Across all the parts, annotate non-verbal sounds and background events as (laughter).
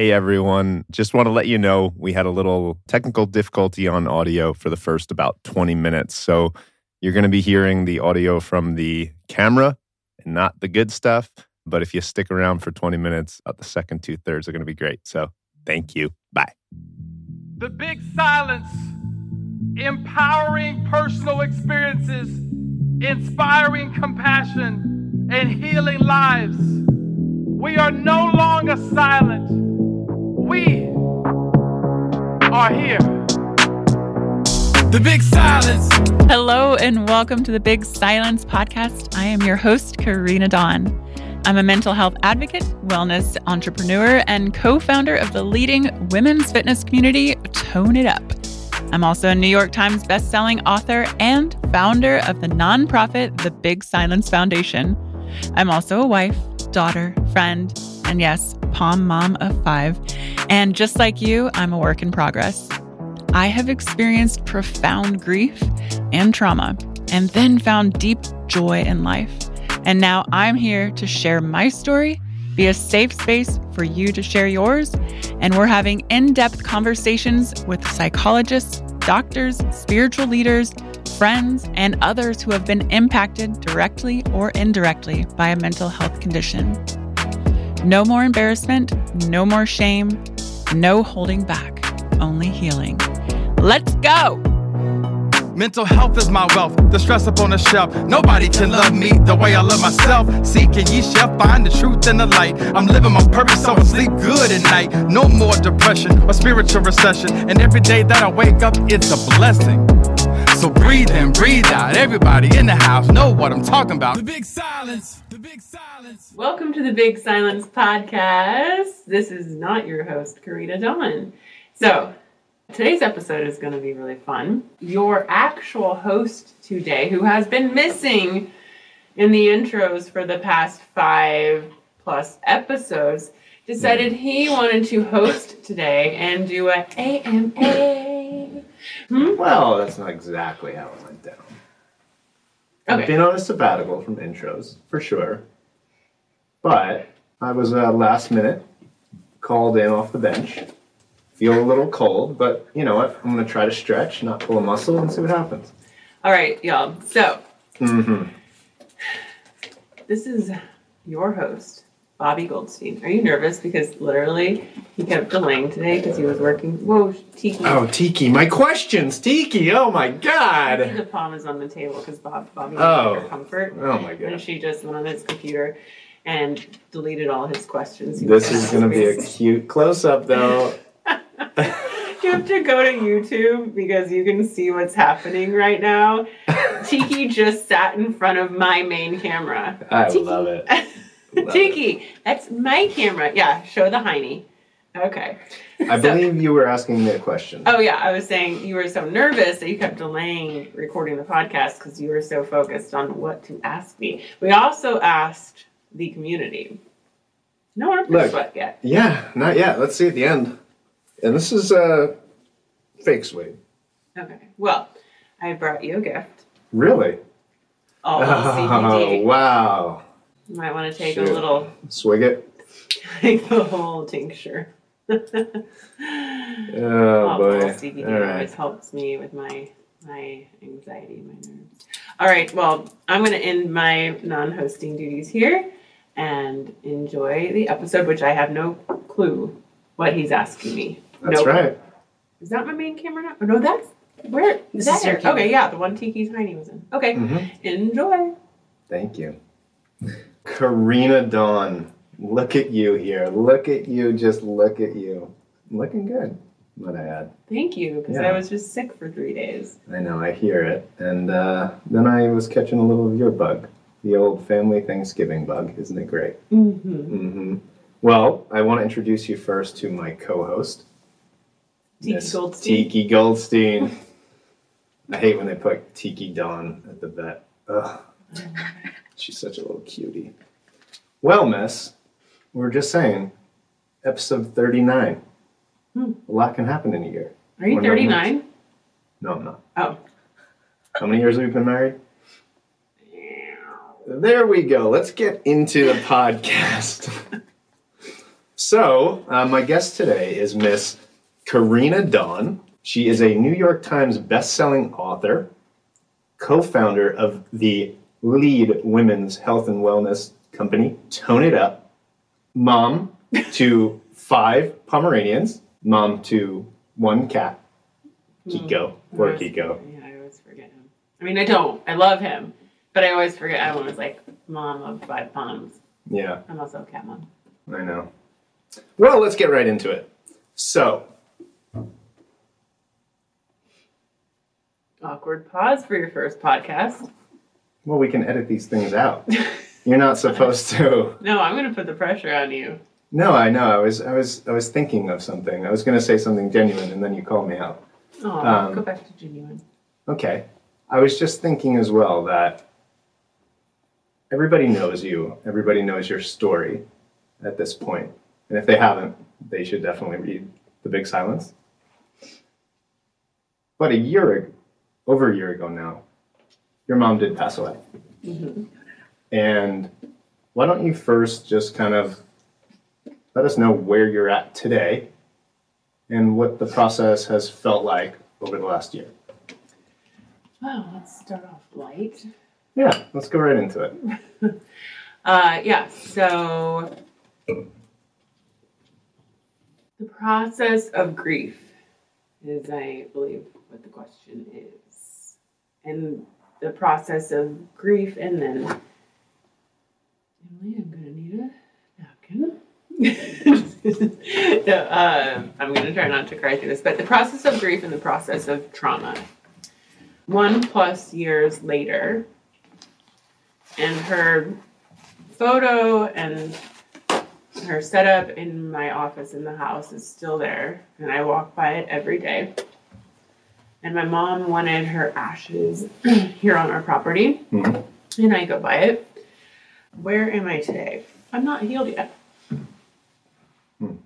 Hey everyone, just want to let you know we had a little technical difficulty on audio for the first about 20 minutes. So you're going to be hearing the audio from the camera and not the good stuff. But if you stick around for 20 minutes, the second two thirds are going to be great. So thank you. Bye. The big silence, empowering personal experiences, inspiring compassion, and healing lives. We are no longer silent. We are here. The big silence. Hello, and welcome to the Big Silence Podcast. I am your host, Karena Dawn. I'm a mental health advocate, wellness entrepreneur, and co founder of the leading women's fitness community, Tone It Up. I'm also a New York Times bestselling author and founder of the nonprofit The Big Silence Foundation. I'm also a wife, daughter, friend, and yes, Pom mom of five. And just like you, I'm a work in progress. I have experienced profound grief and trauma, and then found deep joy in life. And now I'm here to share my story, be a safe space for you to share yours. And we're having in depth conversations with psychologists, doctors, spiritual leaders, friends, and others who have been impacted directly or indirectly by a mental health condition. No more embarrassment, no more shame, no holding back, only healing. Let's go! Mental health is my wealth, the stress up on the shelf. Nobody can love me the way I love myself. Seeking ye shall find the truth and the light. I'm living my purpose so I sleep good at night. No more depression or spiritual recession. And every day that I wake up, it's a blessing. So breathe in, breathe out. Everybody in the house know what I'm talking about. The big silence. The big silence. Welcome to the Big Silence Podcast. This is not your host, Karena Dawn. So, today's episode is going to be really fun. Your actual host today, who has been missing in the intros for the past five plus episodes, decided he wanted to host today and do a AMA. Hmm? Well, that's not exactly how it went down. I've been on a sabbatical from intros, for sure. But I was uh, last minute called in off the bench. Feel a little cold, but you know what? I'm going to try to stretch, not pull a muscle, and see what happens. All right, y'all. So, hmm this is your host, Bobby Goldstein. Are you nervous? Because literally, he kept delaying today because he was working. Whoa, Tiki. Oh, Tiki, my questions, Tiki. Oh my God. The palm is on the table because Bob, Bobby Oh. her comfort. Oh my God. And she just went on his computer and deleted all his questions. This is going to be a cute close up, though. (laughs) You have to go to YouTube because you can see what's happening right now. (laughs) Tiki just sat in front of my main camera. I Tiki. love it. (laughs) Tiki, that's my camera. Yeah, show the hiney. Okay. I So- believe you were asking me a question. Oh yeah, I was saying you were so nervous that you kept delaying recording the podcast because you were so focused on what to ask me. We also asked the community. No one Look. what yet. Yeah, not yet. Let's see at the end. And this is uh, fake suede. Okay. Well, I brought you a gift. Really? All (laughs) Oh, CBD. wow. You might want to take Shoot. a little, Swig it. (laughs) take the whole tincture. (laughs) Oh, All boy. CBD All always helps me with my my anxiety, my nerves. All right, well, I'm going to end my non-hosting duties here and enjoy the episode, which I have no clue what he's asking me. That's Nope. right. Is that my main camera now? Oh, no, that's where This that is your camera. Okay, yeah, the one Tiki's Tiny was in. Okay, Mhm. enjoy. Thank you. Karena Dawn. Look at you here. Look at you. Just look at you. Looking good, might I add. Thank you, because Yeah. I was just sick for three days. I know, I hear it. And uh, then I was catching a little of your bug. The old family Thanksgiving bug. Isn't it great? Mm-hmm. Mm-hmm. Well, I want to introduce you first to my co-host, Tiki Miss Goldstein. Tiki Goldstein. (laughs) I hate when they put Tiki Dawn at the vet. Ugh. (laughs) She's such a little cutie. Well, miss, we are just saying, episode 39. Hmm. A lot can happen in a year. Are you 39? No, I'm not. Oh. How many years have we been married? There we go. Let's get into the podcast. (laughs) So, uh, my guest today is Miss Karena Dawn. She is a New York Times best-selling author, co-founder of the lead women's health and wellness company, Tone It Up, mom (laughs) to five Pomeranians, mom to one cat, Kiko, poor Always- Kiko. Yeah, I always forget him. I mean, I don't. I love him, but I always forget. I'm always like mom of five poms. Yeah, I'm also a cat mom. I know. Well, let's get right into it. So, Awkward pause for your first podcast. Well, we can edit these things out. You're not supposed to. (laughs) No, I'm gonna put the pressure on you. No, I know. I was, I was, I was thinking of something. I was going to say something genuine, and then you called me out. Oh, Um, go back to genuine. Okay. I was just thinking as well that everybody knows you. Everybody knows your story at this. And if they haven't, they should definitely read The Big Silence. But a year ago, over a year ago now, your mom did pass away. And why don't you first just kind of let us know where you're at today and what the process has felt like over the last year? Well, let's start off light. Yeah, let's go right into it. (laughs) Uh, yeah, so the process of grief is, I believe, what the question is. And the process of grief, and then, Emily, I'm gonna need a napkin. (laughs) no, uh, I'm gonna try not to cry through this, but the process of grief and the process of trauma. One plus years later, and her photo and her setup in my office in the house is still there, and I walk by it every day. And my mom wanted her ashes (clears throat) here on our property, Mhm. and I go by it. Where am I today? I'm not healed yet. Hmm.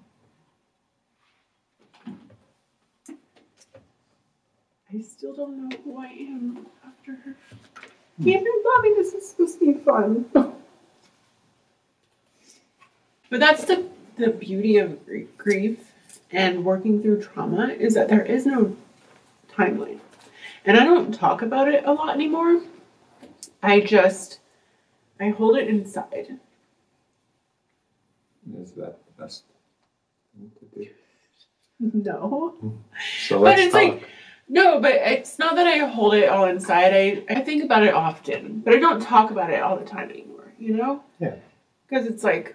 I still don't know who I am after her. Even Bobby, this is supposed to be fun. (laughs) But that's the the beauty of grief and working through trauma is that there is no timeline. And I don't talk about it a lot anymore. I just I hold it inside. Is that the best thing to do? (laughs) No. So But let's it's talk. like no, but it's not that I hold it all inside. I, I think about it often, but I don't talk about it all the time anymore, you know? Yeah. Because it's like,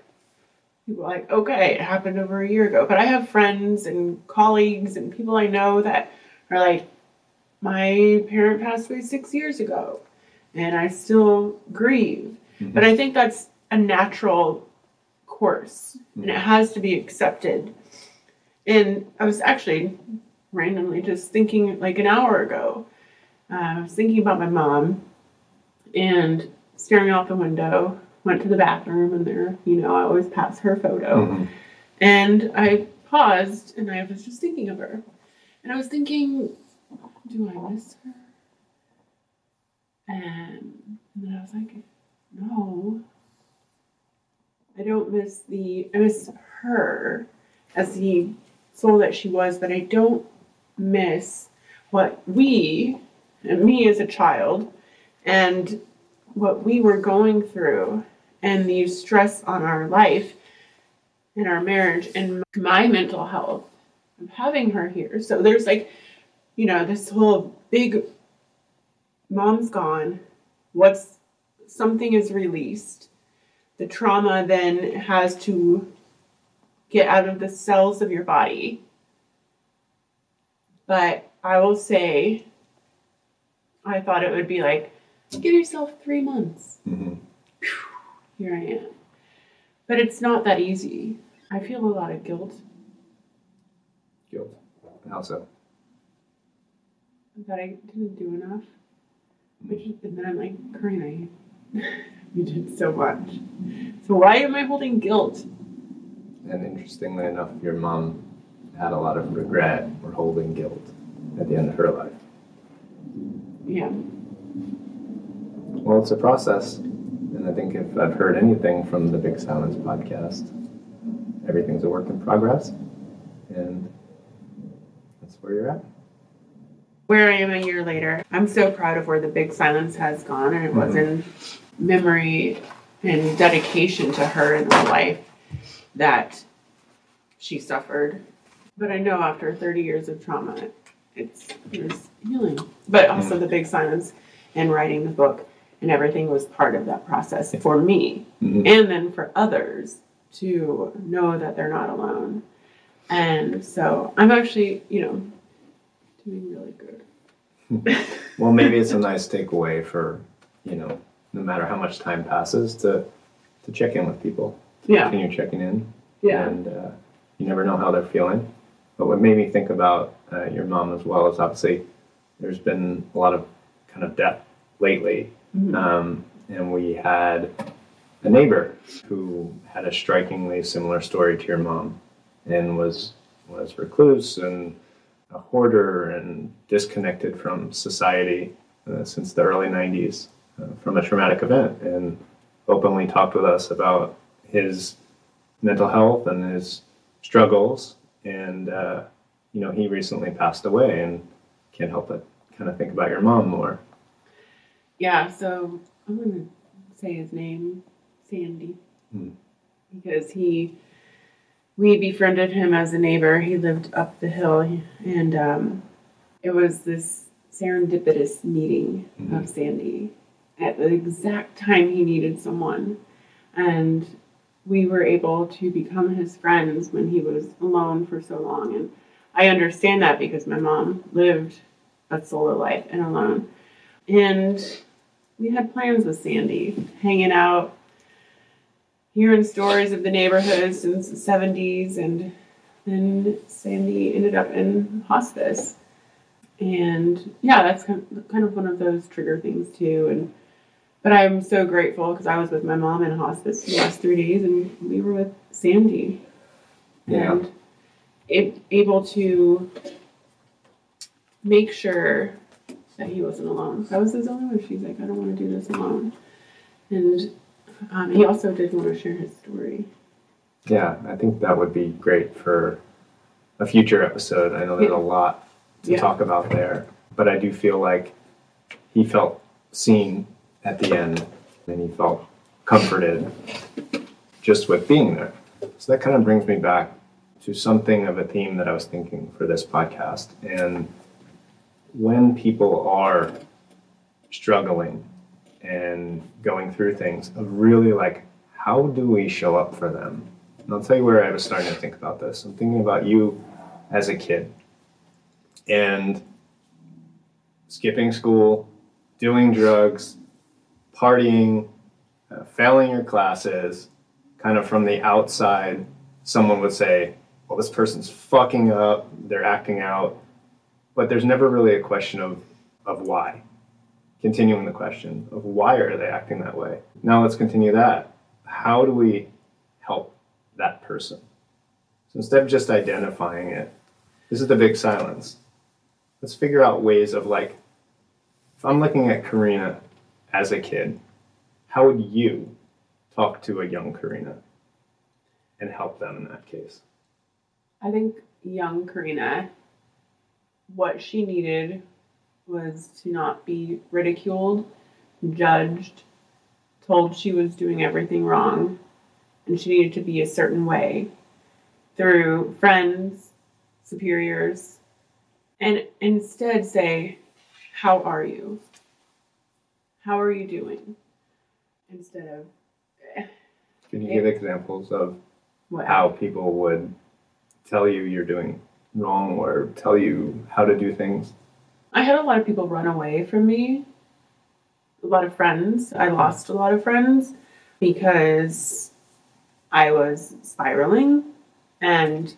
people are like, okay, it happened over a year ago. But I have friends and colleagues and people I know that are like, my parent passed away six years ago, and I still grieve. But I think that's a natural course, and it has to be accepted. And I was actually randomly just thinking like an hour ago. Uh, I was thinking about my mom and staring out the window. Went to the bathroom and there, you know, I always pass her photo. Mhm. And I paused and I was just thinking of her. And I was thinking, do I miss her? And, and then I was like, no. I don't miss the, I miss her as the soul that she was, but I don't miss what we, and me as a child, and what we were going through, and the stress on our life and our marriage and my mental health of having her here. So there's like, you know, this whole big mom's gone. What's something is released. The trauma then has to get out of the cells of your body. But I will say, I thought it would be like, give yourself three months. Mhm. Here I am. But it's not that easy. I feel a lot of guilt Guilt. How so? that I didn't do enough. Hmm. Which, and then I'm like, Karena, (laughs) you did so much. So why am I holding guilt? And interestingly enough, your mom had a lot of regret or holding guilt at the end of her life. Yeah. Well, it's a process. And I think if I've heard anything from the Big Silence podcast, everything's a work in progress, where you're at. Where I am a year later, I'm so proud of where the big silence has gone, and it was in memory and dedication to her and her life that she suffered. But I know after 30 years of trauma, it's there's healing. But also the big silence and writing the book and everything was part of that process for me, Mhm. and then for others to know that they're not alone. And so I'm actually, you know, really good. (laughs) Well, maybe it's a nice takeaway for you know, no matter how much time passes, to to check in with people. Yeah, Continue checking in, yeah, and uh, you never know how they're feeling. But what made me think about uh, your mom as well is obviously there's been a lot of kind of death lately, Mhm. um, and we had a neighbor who had a strikingly similar story to your mom, and was was recluse and a hoarder and disconnected from society uh, since the early 90s uh, from a traumatic event, and openly talked with us about his mental health and his struggles. And, uh, you know, he recently passed away and can't help but kind of think about your mom more. yeah. So I'm gonna say his name, Sandy, Hmm. because he we befriended him as a neighbor. He lived up the hill, and um, it was this serendipitous meeting of Sandy at the exact time he needed someone, and we were able to become his friends when he was alone for so long. And I understand that because my mom lived a solo life and alone, and we had plans with Sandy, hanging out, hearing stories of the neighborhood since the 70s, and then Sandy ended up in hospice. And yeah, that's kind of, one of those trigger things too. And but I'm so grateful because I was with my mom in hospice the last three days, and we were with Sandy, Yeah. and it, able to make sure that he wasn't alone. That was his only one she's like, I don't want to do this alone. And um, he also did want to share his story. Yeah, I think that would be great for a future episode. I know there's a lot to Yeah. talk about there, but I do feel like he felt seen at the end and he felt comforted just with being there. So that kind of brings me back to something of a theme that I was thinking for this podcast. And when people are struggling and going through things, of really like, how do we show up for them? And I'll tell you where I was starting to think about this. I'm thinking about you as a kid and skipping school, doing drugs, partying, uh, failing your classes, kind of from the outside, someone would say, well, this person's fucking up, they're acting out. But there's never really a question of, of why. Continuing the question of why are they acting that way? Now let's continue that. How do we help that person? So instead of just identifying it, this is the big silence. Let's figure out ways of like, if I'm looking at Karena as a kid, how would you talk to a young Karena and help them in that case? I think young Karena, what she needed was to not be ridiculed, judged, told she was doing everything wrong, and she needed to be a certain way through friends, superiors, and instead say, How are you? How are you doing? Instead of Can you give examples of what how people would tell you you're doing wrong or tell you how to do things? I had a lot of people run away from me. A lot of friends. I uh-huh. lost a lot of friends because I was spiraling and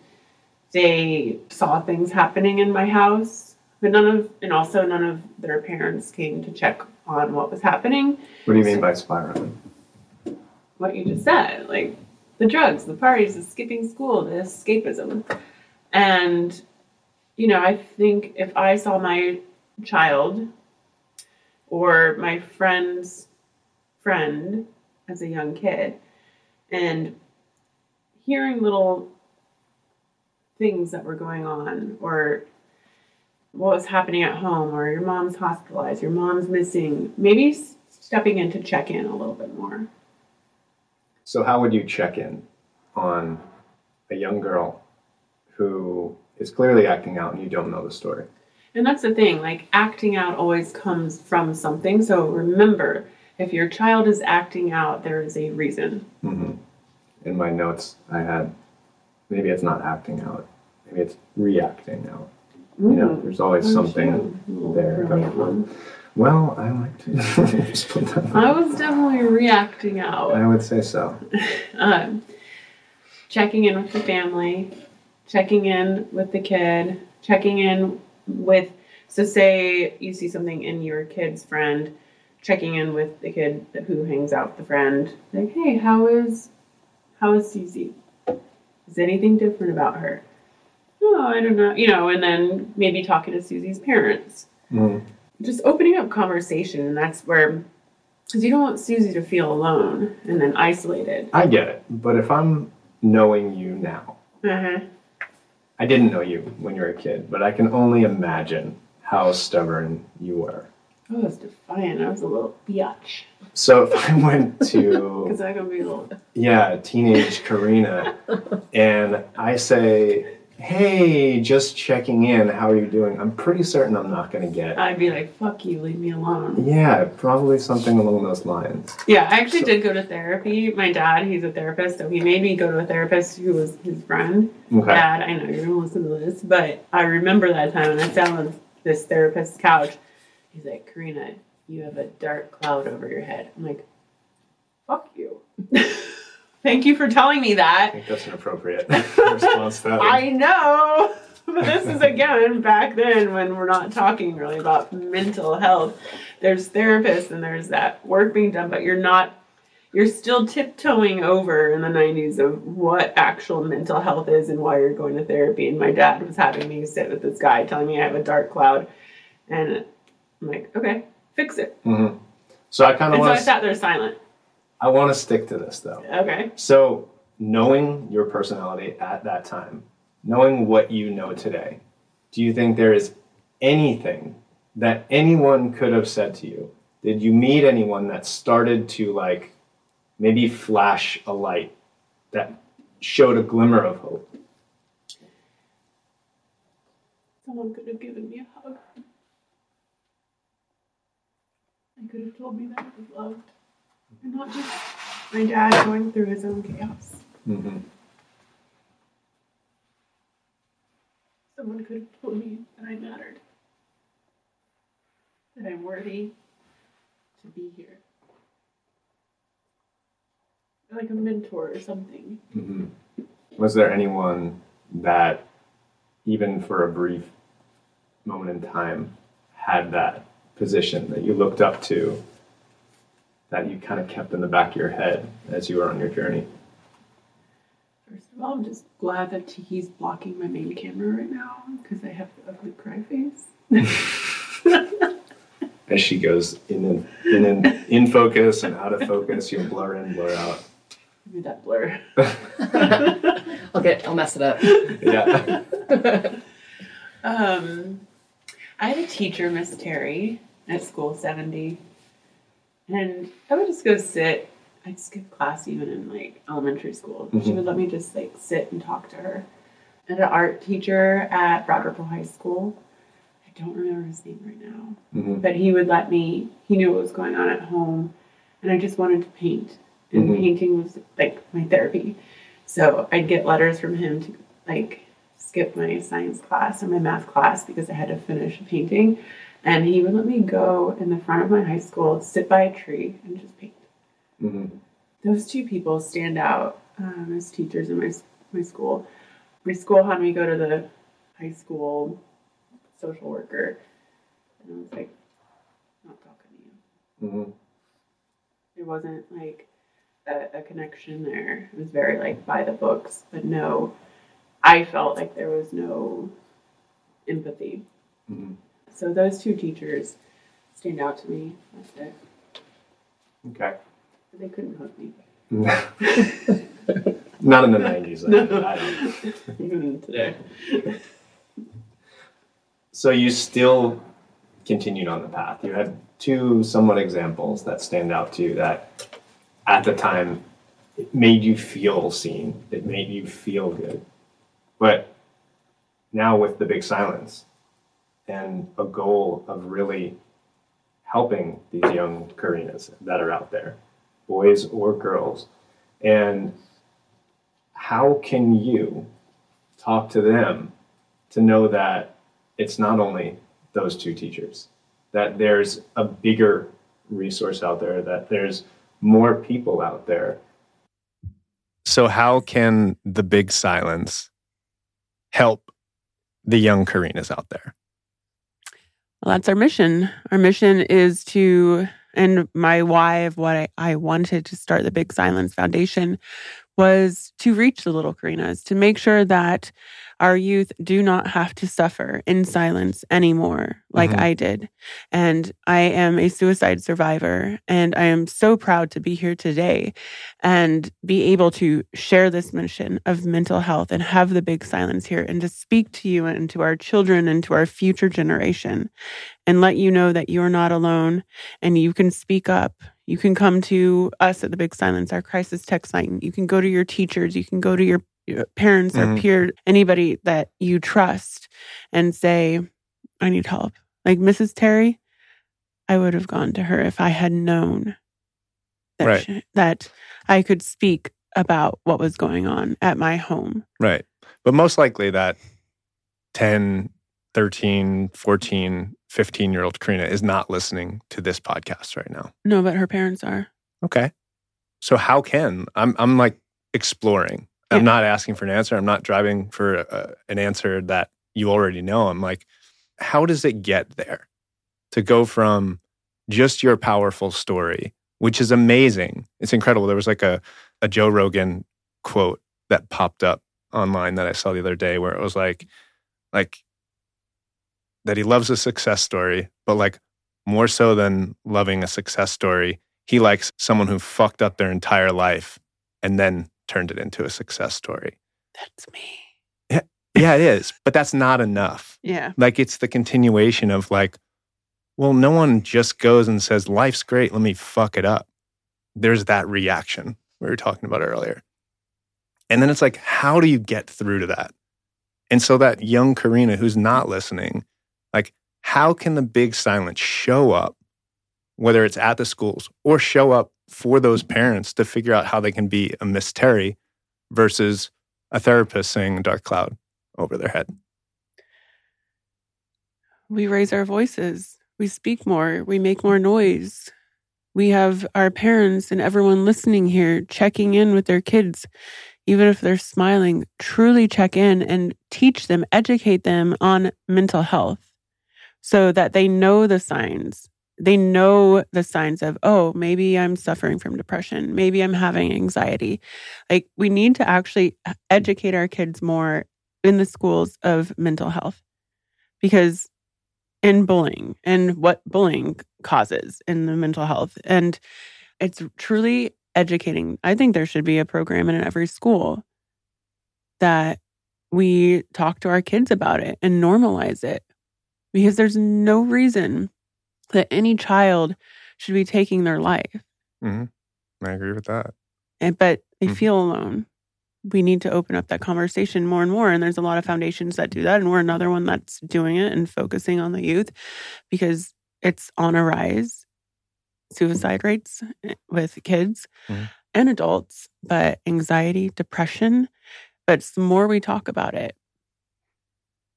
they saw things happening in my house. But none of, and also none of their parents came to check on what was happening. What do you mean by spiraling? What you just said, like the drugs, the parties, the skipping school, the escapism. And, you know, I think if I saw my child or my friend's friend as a young kid and hearing little things that were going on or what was happening at home or your mom's hospitalized, your mom's missing, maybe stepping in to check in a little bit more. So, how would you check in on a young girl who is clearly acting out and you don't know the story? And that's the thing, like acting out always comes from something. So remember, if your child is acting out, there is a reason. hmm In my notes, I had maybe it's not acting out, maybe it's reacting out. You know, there's always something there going. Well, I like to (laughs) just put that. I was definitely reacting out. I would say so. (laughs) um, checking in with the family, checking in with the kid, checking in with, so say you see something in your kid's friend, checking in with the kid who hangs out with the friend, like, hey, how is, how is Susie? Is anything different about her? Oh, I don't know, you know, and then maybe talking to Susie's parents. Mhm. Just opening up conversation, and that's where, because you don't want Susie to feel alone and then isolated. I get it, but if I'm knowing you now, Uh-huh. I didn't know you when you were a kid, but I can only imagine how stubborn you were. Oh, I was defiant. I was a little biatch. So if I went (laughs) to Because going to be a little. yeah, teenage Karena, (laughs) and I say, "Hey, just checking in. How are you doing?" I'm pretty certain I'm not going to get. I'd be like, fuck you, leave me alone. Yeah, probably something along those lines. Yeah, I actually So- did go to therapy. My dad, he's a therapist, so he made me go to a therapist who was his friend. Okay. Dad, I know you're going to listen to this, but I remember that time when I sat on this therapist's couch. He's like, Karena, you have a dark cloud over your head. I'm like, fuck you. (laughs) Thank you for telling me that. I think that's an appropriate (laughs) response. To that. I know. (laughs) But this is again back then when we're not talking really about mental health. There's therapists and there's that work being done, but you're not you're still tiptoeing over in the 90s of what actual mental health is and why you're going to therapy. And my dad was having me sit with this guy telling me I have a dark cloud. And I'm like, okay, fix it. Mhm. So I kind of And so I sat there silent. I want to stick to this though. Okay. So, knowing your personality at that time, knowing what you know today, do you think there is anything that anyone could have said to you? Did you meet anyone that started to like maybe flash a light that showed a glimmer of hope? Someone could have given me a hug. They could have told me that I was loved. And not just my dad going through his own chaos. Mm-hmm. Someone could have told me that I mattered. That I'm worthy to be here. Like a mentor or something. Mm-hmm. Was there anyone that, even for a brief moment in time, had that position that you looked up to, that you kind of kept in the back of your head as you were on your journey? First of all, I'm just glad that he's blocking my main camera right now because I have the ugly cry face. (laughs) As she goes in and in, and in focus and out of focus, you'll blur in, blur out. Give me that blur. (laughs) I'll get. I'll mess it up. Yeah. (laughs) Um, I had a teacher, Miss Terry, at school 70, and I would just go sit. I'd skip class even in like elementary school. She Mhm. would let me just like sit and talk to her. And an art teacher at Broad Ripple High School. I don't remember his name right now, hmm but he would let me. He knew what was going on at home, and I just wanted to paint. And Mhm. painting was like my therapy. So I'd get letters from him to like skip my science class or my math class because I had to finish a painting. And he would let me go in the front of my high school, sit by a tree, and just paint. hmm Those two people stand out um, as teachers in my, my school. My school had me go to the high school social worker. And I was like, not talking to you. hmm There wasn't like a, a connection there. It was very like by the books, but no, I felt like there was no empathy. hmm So those two teachers stand out to me. That's it. Okay. But they couldn't hug me. (laughs) Not in the 90s. I, I. (laughs) Even today. (laughs) So you still continued on the path. You had two somewhat examples that stand out to you that at the time it made you feel seen. It made you feel good. But now with the big silence and a goal of really helping these young Karenas that are out there, boys or girls, and how can you talk to them to know that it's not only those two teachers, that there's a bigger resource out there, that there's more people out there. So, how can the big silence help the young Karenas out there? Well, that's our mission. Our mission is to, and my why of what I, I wanted to start the Big Silence Foundation was to reach the little Karenas, to make sure that our youth do not have to suffer in silence anymore, like Mhm. I did. And I am a suicide survivor, and I am so proud to be here today and be able to share this mission of mental health and have the big silence here and to speak to you and to our children and to our future generation and let you know that you're not alone and you can speak up. You can come to us at the Big Silence, our crisis text line. You can go to your teachers. You can go to your, your parents or Mhm. peer, anybody that you trust and say, I need help. Like Mrs. Terry, I would have gone to her if I had known that, Right. she- that I could speak about what was going on at my home. Right. But most likely that 10, 13, 14, 15 year old Karena is not listening to this podcast right now. No, but her parents are. Okay. So how can I'm I'm like exploring. I'm Yeah. not asking for an answer. I'm not driving for a, an answer that you already know. I'm like how does it get there? To go from just your powerful story, which is amazing. It's incredible. There was like a a Joe Rogan quote that popped up online that I saw the other day where it was like like that he loves a success story, but like more so than loving a success story, he likes someone who fucked up their entire life and then turned it into a success story. That's me. Yeah, yeah, it is, but that's not enough. Yeah. Like it's the continuation of like, well, no one just goes and says, life's great, let me fuck it up. There's that reaction we were talking about earlier. And then it's like, how do you get through to that? And so that young Karena who's not listening, like, how can the big silence show up, whether it's at the schools or show up for those parents to figure out how they can be a Miss Terry versus a therapist saying dark cloud over their head? we raise our voices, we speak more, we make more noise. We have our parents and everyone listening here checking in with their kids, even if they're smiling, truly check in and teach them, educate them on mental health so that they know the signs. They know the signs of, oh, maybe I'm suffering from depression. Maybe I'm having anxiety. Like, we need to actually educate our kids more in the schools of mental health because in bullying and what bullying causes in the mental health. And it's truly educating. I think there should be a program in every school that we talk to our kids about it and normalize it because there's no reason that any child should be taking their life. I agree with that. And, but they Mhm. feel alone. We need to open up that conversation more and more. And there's a lot of foundations that do that. And we're another one that's doing it and focusing on the youth because it's on a rise. Suicide rates eh, with kids Mhm. and adults, but anxiety, depression. But the more we talk about it.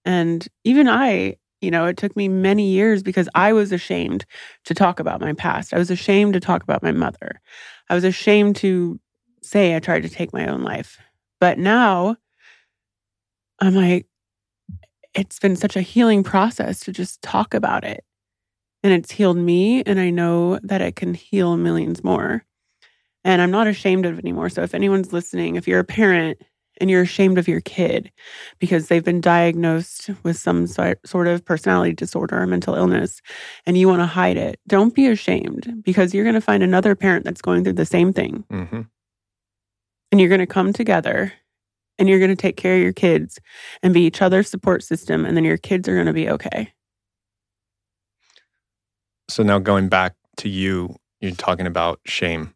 And even I, you know, it took me many years because I was ashamed to talk about my past. I was ashamed to talk about my mother. I was ashamed to say I tried to take my own life. But now I'm like, it's been such a healing process to just talk about it. And it's healed me. And I know that it can heal millions more. And I'm not ashamed of it anymore. So if anyone's listening, if you're a parent and you're ashamed of your kid because they've been diagnosed with some sort of personality disorder or mental illness and you want to hide it, don't be ashamed because you're going to find another parent that's going through the same thing hmm and you're going to come together and you're going to take care of your kids and be each other's support system and then your kids are going to be okay. So now going back to you, you're talking about shame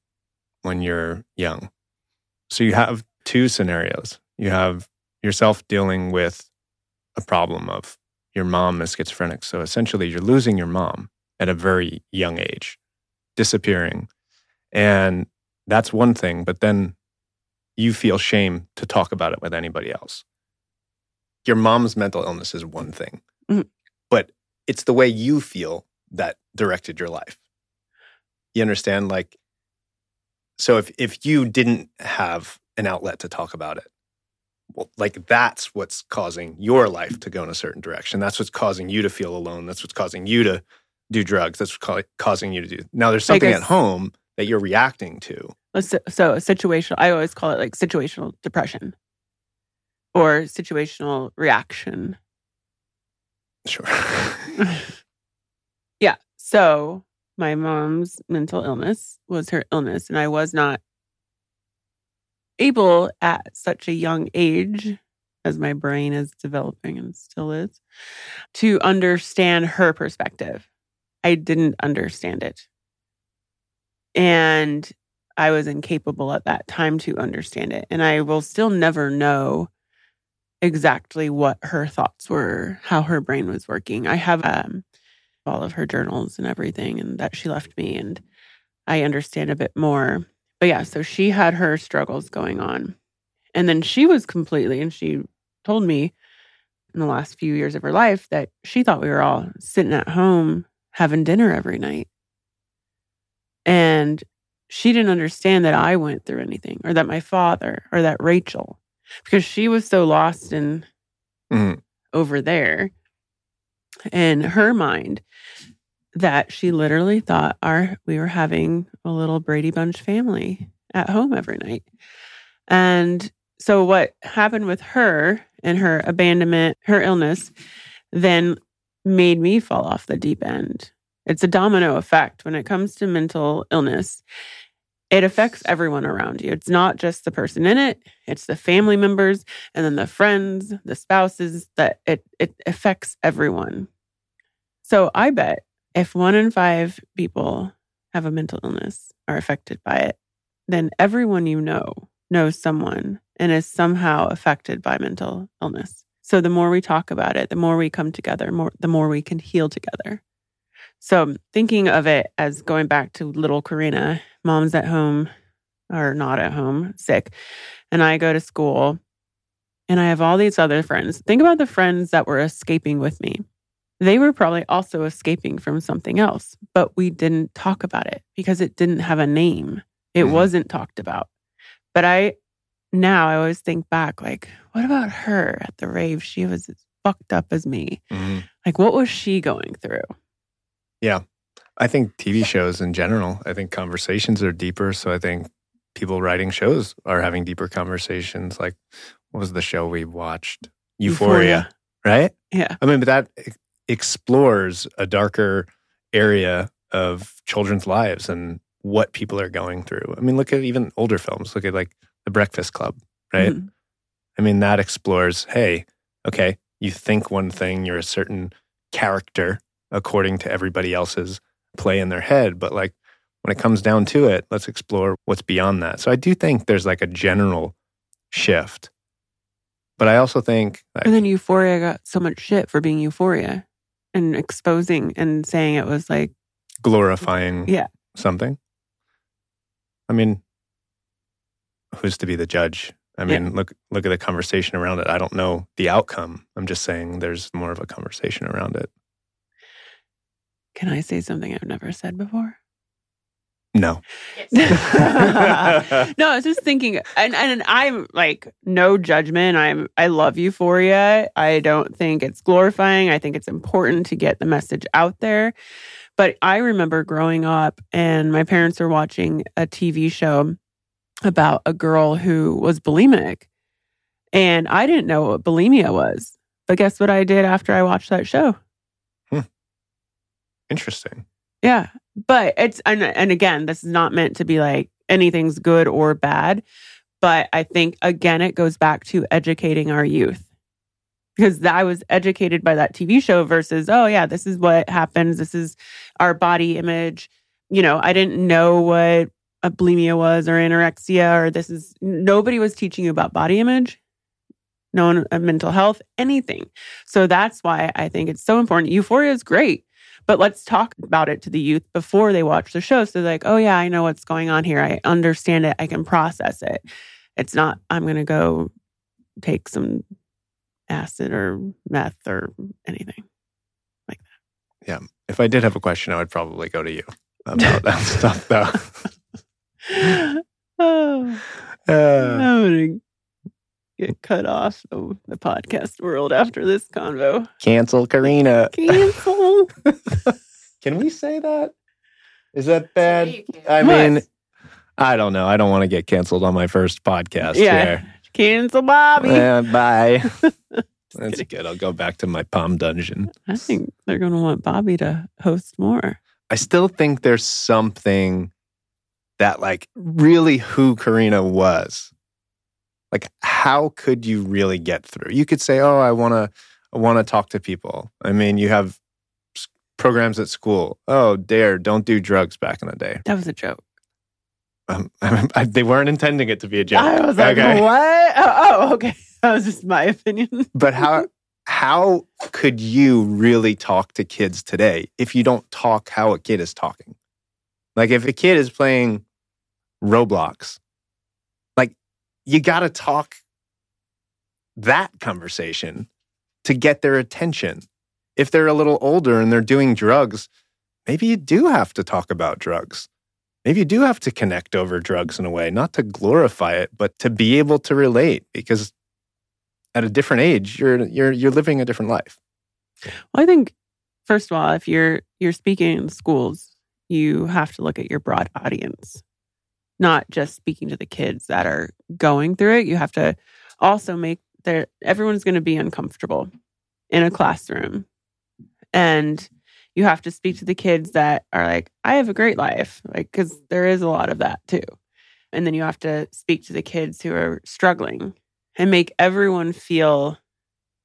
when you're young. So you have two scenarios. You have yourself dealing with a problem of your mom is schizophrenic. So essentially, you're losing your mom at a very young age, disappearing. And that's one thing. But then you feel shame to talk about it with anybody else. Your mom's mental illness is one thing, Mhm. but it's the way you feel that directed your life. You understand? Like, so if, if you didn't have an outlet to talk about it, well, like that's what's causing your life to go in a certain direction. That's what's causing you to feel alone. That's what's causing you to do drugs. That's what's ca- causing you to do. Now, there's something guess- at home that you're reacting to. So, a situational, I always call it like situational depression or situational reaction. Sure. (laughs) yeah. So, my mom's mental illness was her illness, and I was not able at such a young age, as my brain is developing and still is, to understand her perspective. I didn't understand it. And I was incapable at that time to understand it. And I will still never know exactly what her thoughts were, how her brain was working. I have um, all of her journals and everything and that she left me and I understand a bit more. But yeah, so she had her struggles going on. And then she was completely and she told me in the last few years of her life that she thought we were all sitting at home having dinner every night. And she didn't understand that I went through anything or that my father or that Rachel because she was so lost in Mhm. over there in her mind that she literally thought our we were having a little Brady Bunch family at home every night. And so what happened with her and her abandonment, her illness, then made me fall off the deep end. It's a domino effect when it comes to mental illness. It affects everyone around you. It's not just the person in it, it's the family members and then the friends, the spouses that it it affects everyone. So I bet if one in 5 people have a mental illness are affected by it, then everyone you know knows someone and is somehow affected by mental illness. So the more we talk about it, the more we come together, more the more we can heal together. So thinking of it as going back to little Karena, mom's at home or not at home, sick, and I go to school and I have all these other friends. Think about the friends that were escaping with me. They were probably also escaping from something else, but we didn't talk about it because it didn't have a name. It Mhm. wasn't talked about. But I now I always think back like, what about her at the rave? She was as fucked up as me. Mhm. Like, what was she going through? Yeah. I think TV shows in general, I think conversations are deeper. So I think people writing shows are having deeper conversations. Like, what was the show we watched? Euphoria, right? Yeah. I mean, but that explores a darker area of children's lives and what people are going through. I mean, look at even older films. Look at like The Breakfast Club, right? Mhm. I mean, that explores hey, okay, you think one thing, you're a certain character according to everybody else's play in their head. But like when it comes down to it, let's explore what's beyond that. So I do think there's like a general shift. But I also think like, And then Euphoria got so much shit for being Euphoria and exposing and saying it was like, glorifying Yeah. something. I mean, who's to be the judge? I Yeah. mean, look look at the conversation around it. I don't know the outcome. I'm just saying there's more of a conversation around it. can I say something I've never said before? No. (laughs) no, I was just thinking, and, and I'm like, no judgment. I'm, I love Euphoria. I don't think it's glorifying. I think it's important to get the message out there. But I remember growing up, and my parents were watching a TV show about a girl who was bulimic, and I didn't know what bulimia was. But guess what I did after I watched that show? Hmm. Interesting. Yeah. But it's and and again, this is not meant to be like anything's good or bad, But I think, again, it goes back to educating our youth because I was educated by that TV show versus, oh, yeah, this is what happens. This is our body image. You know, I didn't know what a bulimia was or anorexia or this is nobody was teaching you about body image no one uh, mental health anything so that's why i think it's so important euphoria is great but let's talk about it to the youth before they watch the show so they're like oh yeah i know what's going on here i understand it i can process it it's not i'm going to go take some acid or meth or anything like that. Yeah. If I did have a question, I would probably go to you about that (laughs) stuff, though. (laughs) oh Uh, I'm get cut off of the podcast world after this convo. cancel Karena. Cancel. (laughs) Can we say that? Is that bad? you can. I What? mean, I don't know. I don't want to get canceled on my first podcast Yeah. here. Cancel Bobby. Eh, bye. (laughs) That's kidding. good. I'll go back to my palm dungeon. I think they're gonna want Bobby to host more. I still think there's something that, like, really who Karena was. Like, how could you really get through? You could say, "Oh, I want to, I want to talk to people." I mean, you have programs at school. Oh, dare, don't do drugs. Back in the day, That was a joke. um, (laughs) I, they weren't intending it to be a joke. I was like, Okay. what? Oh, oh, okay. (laughs) That was just my opinion. (laughs) But how how could you really talk to kids today if you don't talk how a kid is talking? Like if a kid is playing Roblox, you got to talk that conversation to get their attention. If they're a little older and they're doing drugs, maybe you do have to talk about drugs. Maybe you do have to connect over drugs in a way, not to glorify it, but to be able to relate because at a different age, you're you're you're living a different life. Well, I think first of all, if you're you're speaking in schools, you have to look at your broad audience, not just speaking to the kids that are going through it. You have to also make their everyone's going to be uncomfortable in a classroom, and you have to speak to the kids that are like, "I have a great life," like because there is a lot of that too. And then you have to speak to the kids who are struggling and make everyone feel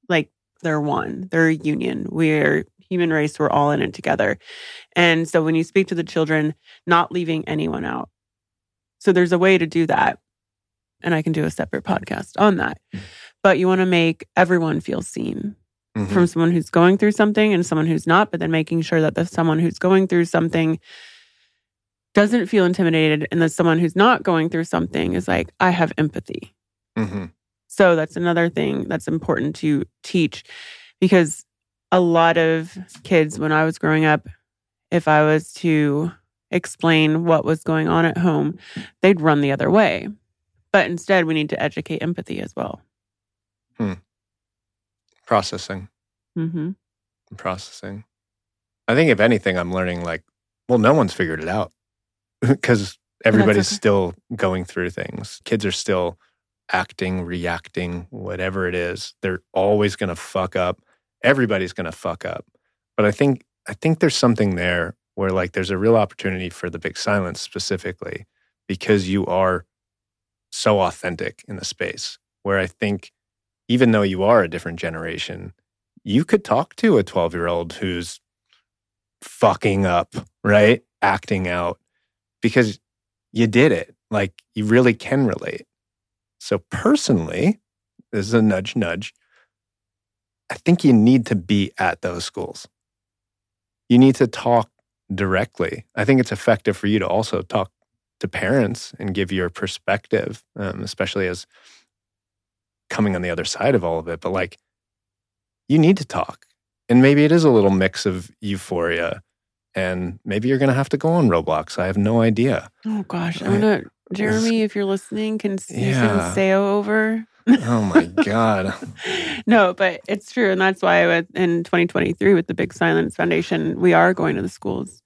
like they're one, they're a union. We're human race, we're all in it together. And so when you speak to the children, not leaving anyone out. So there's a way to do that. And I can do a separate podcast on that. But you want to make everyone feel seen Mhm. from someone who's going through something and someone who's not, but then making sure that the someone who's going through something doesn't feel intimidated and that someone who's not going through something is like, I have empathy. Mhm. So that's another thing that's important to teach because a lot of kids, when I was growing up, if I was to explain what was going on at home, they'd run the other way. But instead, we need to educate empathy as well. Hmm. processing, Mm-hmm. processing. I think if anything, I'm learning like, well, no one's figured it out (laughs) because everybody's okay. still going through things. Kids are still acting, reacting, whatever it is. They're always going to fuck up. Everybody's going to fuck up. But I think I think there's something there where like there's a real opportunity for the big silence specifically because you are so authentic in the space where I think even though you are a different generation, you could talk to a 12 year old who's fucking up, right? Acting out because you did it. Like you really can relate. So, personally, this is a nudge, nudge. I think you need to be at those schools. You need to talk directly. I think it's effective for you to also talk to parents and give your perspective, um, especially as coming on the other side of all of it. But like, you need to talk. And maybe it is a little mix of euphoria. And maybe you're going to have to go on Roblox. I have no idea. Oh gosh, I'm gonna Jeremy, if you're listening, can you Yeah. send Sayo over? Oh my God. (laughs) no, but it's true, and that's why in 2023 with the Big Silence Foundation, we are going to the schools.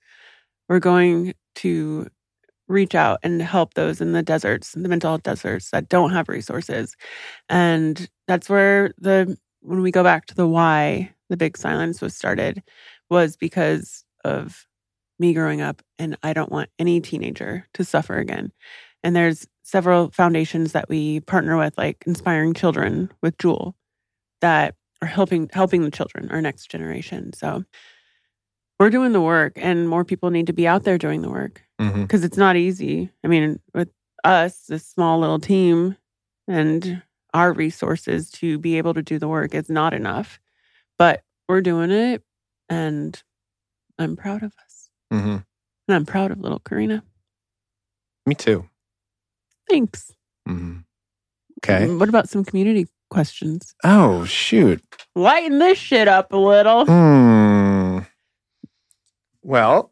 We're going to reach out and help those in the deserts, the mental health deserts that don't have resources, and that's where the when we go back to the why the Big Silence was started was because of me growing up, and I don't want any teenager to suffer again. And there's several foundations that we partner with, like Inspiring Children with Jewel, that are helping helping the children, our next generation. So we're doing the work, and more people need to be out there doing the work because it's not easy. I mean, with us, this small little team, and our resources to be able to do the work, is not enough. But we're doing it, and I'm proud of us, Mhm. and I'm proud of little Karena. Me too. Thanks. Mhm. Okay. What about some community questions? Oh, shoot. Lighten this shit up a little. Hmm. Well,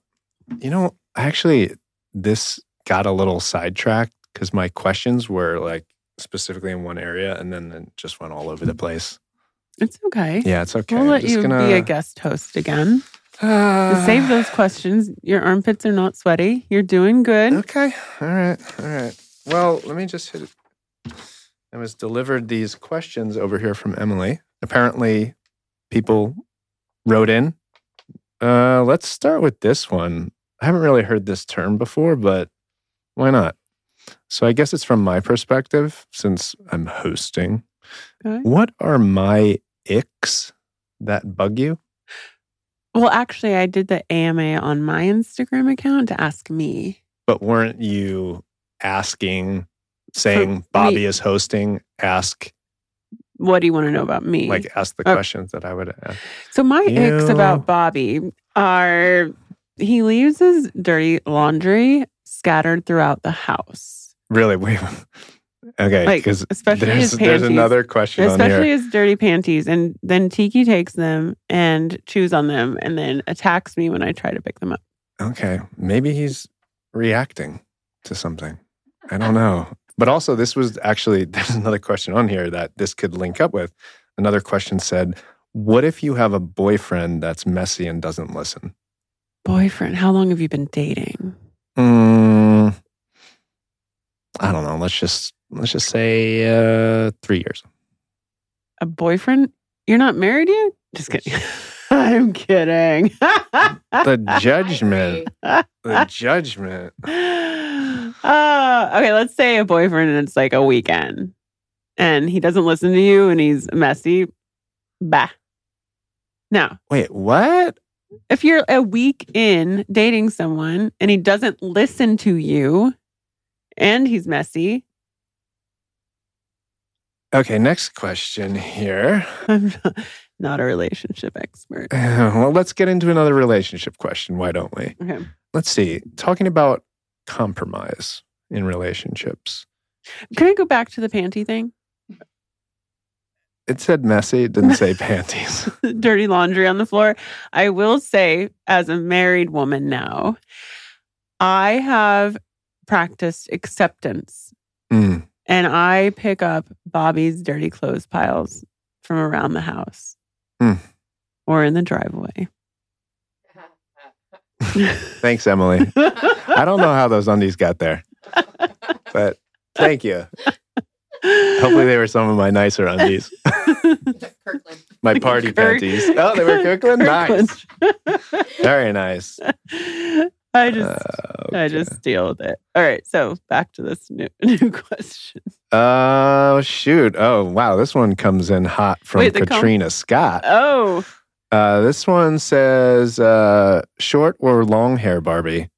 you know, actually, this got a little sidetracked because my questions were like specifically in one area and then it just went all over the place. It's okay. Yeah, it's okay. We'll let just you gonna- be a guest host again. Ah. (sighs) Save those questions. Your armpits are not sweaty. You're doing good. Okay. All right. All right. Well, let me just hit it. I was delivered these questions over here from Emily. Apparently, people wrote in. Uh, let's start with this one. I haven't really heard this term before, but why not? So I guess it's from my perspective since I'm hosting. Okay. What are my icks that bug you? Well, actually, I did the AMA on my Instagram account to ask me. But weren't you asking, saying Bobby me- is hosting? Ask What do you want to know about me? like ask the Oh. questions that I would ask. so my icks about Bobby are he leaves his dirty laundry scattered throughout the house, Really? (laughs) Wait. Okay, Like, because especially there's his there's another question on especially his dirty panties. And then Tiki takes them and chews on them, and then attacks me when I try to pick them up. Okay, maybe he's reacting to something. I don't know. But also, this was actually (laughs) there's another question on here that this could link up with. Another question said, "What if you have a boyfriend that's messy and doesn't listen?" Boyfriend, how long have you been dating? Mm, I don't know. Let's just let's just say uh, three years. A boyfriend? You're not married yet? Just kidding. (laughs) I'm kidding. The (laughs) judgment. The judgment. (laughs) uh, okay, let's say a boyfriend and it's like a weekend and he doesn't listen to you and he's messy. Bah. No. Wait, what? if you're a week in dating someone and he doesn't listen to you and he's messy, Okay, next question here. (laughs) Not a relationship expert. (laughs) Well, let's get into another relationship question. Why don't we? Okay. Let's see. Talking about compromise in relationships. Can I go back to the panty thing? It said messy, it didn't say panties. (laughs) dirty laundry on the floor. I will say, as a married woman now, I have practiced acceptance Mm. and I pick up Bobby's dirty clothes piles from around the house Hmm. or in the driveway. (laughs) Thanks, Emily. I don't know how those undies got there, but thank you. Hopefully, they were some of my nicer undies, Kirkland. (laughs) my party Kirk- panties. Oh, they were Kirkland? Nice. Very nice. (laughs) I just Uh, I just deal with it. All right, so back to this new (laughs) new question. Oh, shoot. Oh, wow. This one comes in hot from Wait, the com- Katrina Scott. Oh, Uh, this one says uh, short or long hair Barbie.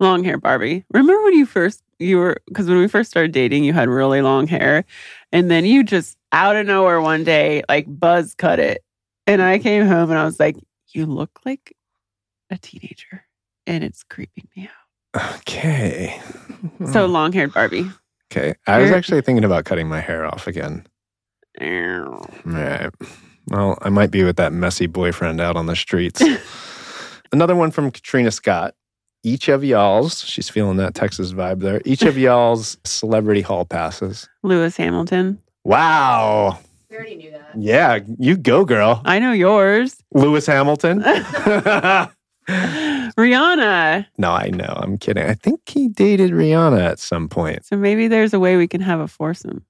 long hair Barbie. Remember when you first you were because when we first started dating, you had really long hair, and then you just out of nowhere one day like buzz cut it, and I came home and I was like, "You look like a teenager," and it's creeping me out. Okay. So hmm. long haired Barbie. okay. I was actually thinking about cutting my hair off again. All right. Well, I might be with that messy boyfriend out on the streets. (laughs) Another one from Katrina Scott. Each of y'all's, she's feeling that Texas vibe there. Each of (laughs) y'all's celebrity hall passes. Lewis Hamilton. Wow. We already knew that. Yeah, you go, girl. I know yours. Lewis Hamilton. (laughs) no, I know. I'm kidding. I think he dated Rihanna at some point, So maybe there's a way we can have a foursome.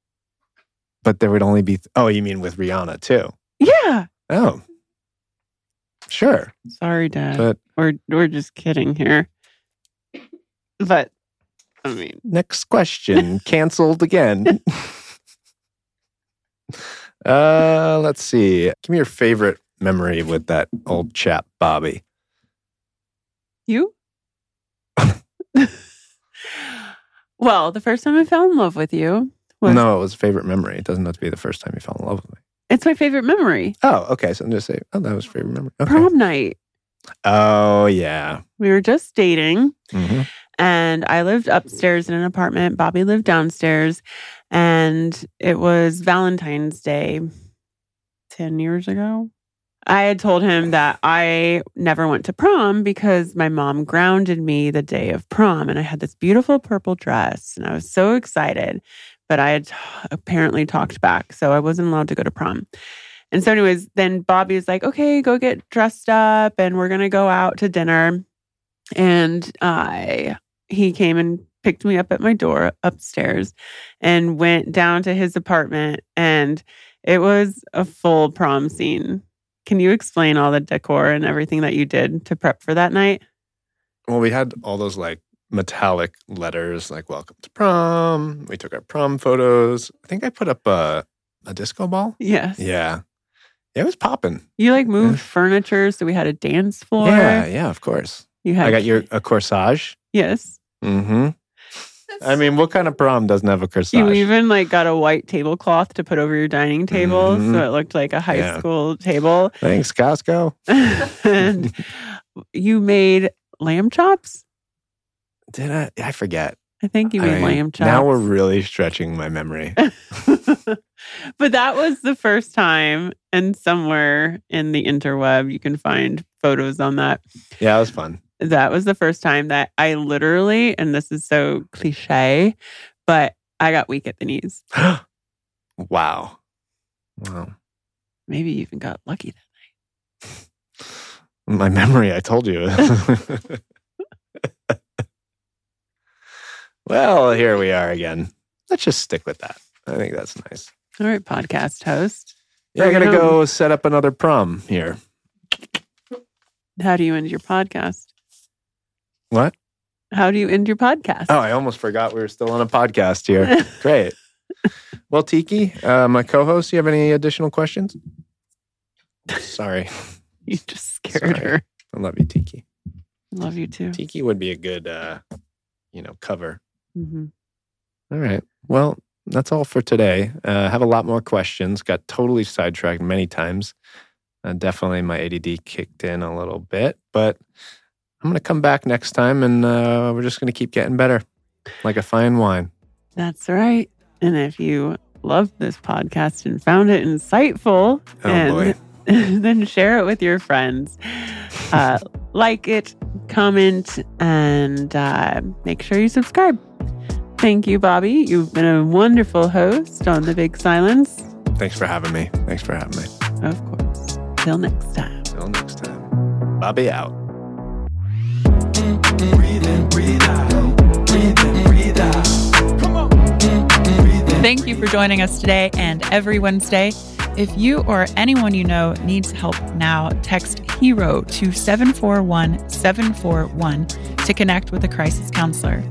but there would only be. oh, you mean with Rihanna too? Yeah. Oh, sure. Sorry, Dad. But we're we're just kidding here. But I mean, Next question. (laughs) Canceled again. (laughs) uh, let's see. Give me your favorite memory with that old chap, Bobby. You? (laughs) well, the first time I fell in love with you was No, it was a favorite memory. It doesn't have to be the first time you fell in love with me. it's my favorite memory. Oh, okay. So I'm just saying, oh, that was favorite memory. Okay. Prom night. Oh, yeah. We were just dating hmm and I lived upstairs in an apartment. Bobby lived downstairs and it was Valentine's Day 10 years ago. I had told him that I never went to prom because my mom grounded me the day of prom and I had this beautiful purple dress and I was so excited, but I had apparently talked back. So I wasn't allowed to go to prom. And so, anyways, then Bobby was like, okay, go get dressed up and we're going to go out to dinner. And I, he came and picked me up at my door upstairs and went down to his apartment. And it was a full prom scene. Can you explain all the decor and everything that you did to prep for that night? Well, we had all those like metallic letters like welcome to prom. We took our prom photos. I think I put up a, a disco ball. Yes. Yeah. It was popping. You like moved Yeah. furniture. So we had a dance floor. Yeah, yeah, of course. You had, I got your a corsage. yes. Mm-hmm. I mean, what kind of prom doesn't have a corsage? You even like got a white tablecloth to put over your dining table. Mhm. So it looked like a high Yeah. school table. Thanks, Costco. (laughs) and you made lamb chops. Did I? I forget. I think you made I- lamb chops. Now we're really stretching my memory. (laughs) but that was the first time, and somewhere in the interweb, you can find photos on that. yeah, it was fun. That was the first time that I literally, and this is so cliche, but I got weak at the knees. (gasps) wow. Wow. Maybe you even got lucky. That night. My memory, I told you. (laughs) well, here we are again. Let's just stick with that. I think that's nice. All right, podcast host. Yeah, I Bring gotta go set up another prom here. How do you end your podcast? What? How do you end your podcast? Oh, I almost forgot we were still on a podcast here. (laughs) Great. Well, Tiki, uh, my co-host, you have any additional questions? Sorry, (laughs) you just scared Sorry. her. I love you, Tiki. Love you too. Tiki would be a good, uh, you know, cover. hmm All right. Well, that's all for today. Uh, I have a lot more questions. Got totally sidetracked many times. Uh, definitely my ADD kicked in a little bit, but I'm going to come back next time and uh, we're just going to keep getting better like a fine wine. That's right. And if you loved this podcast and found it insightful, Oh, and (laughs) then share it with your friends. Uh, (laughs) like it, comment, and uh, make sure you subscribe. Thank you, Bobby. You've been a wonderful host on The Big Silence. Thanks for having me. Thanks for having me. Of course. Till next time. Till next time. Bobby out. Thank you for joining us today and every Wednesday. If you or anyone you know needs help now, text HERO to 741 741 to connect with a crisis counselor.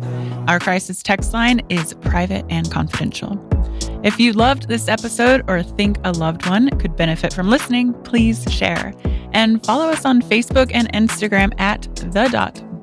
Our crisis text line is private and confidential. If you loved this episode or think a loved one could benefit from listening, please share. And follow us on Facebook and Instagram at the dot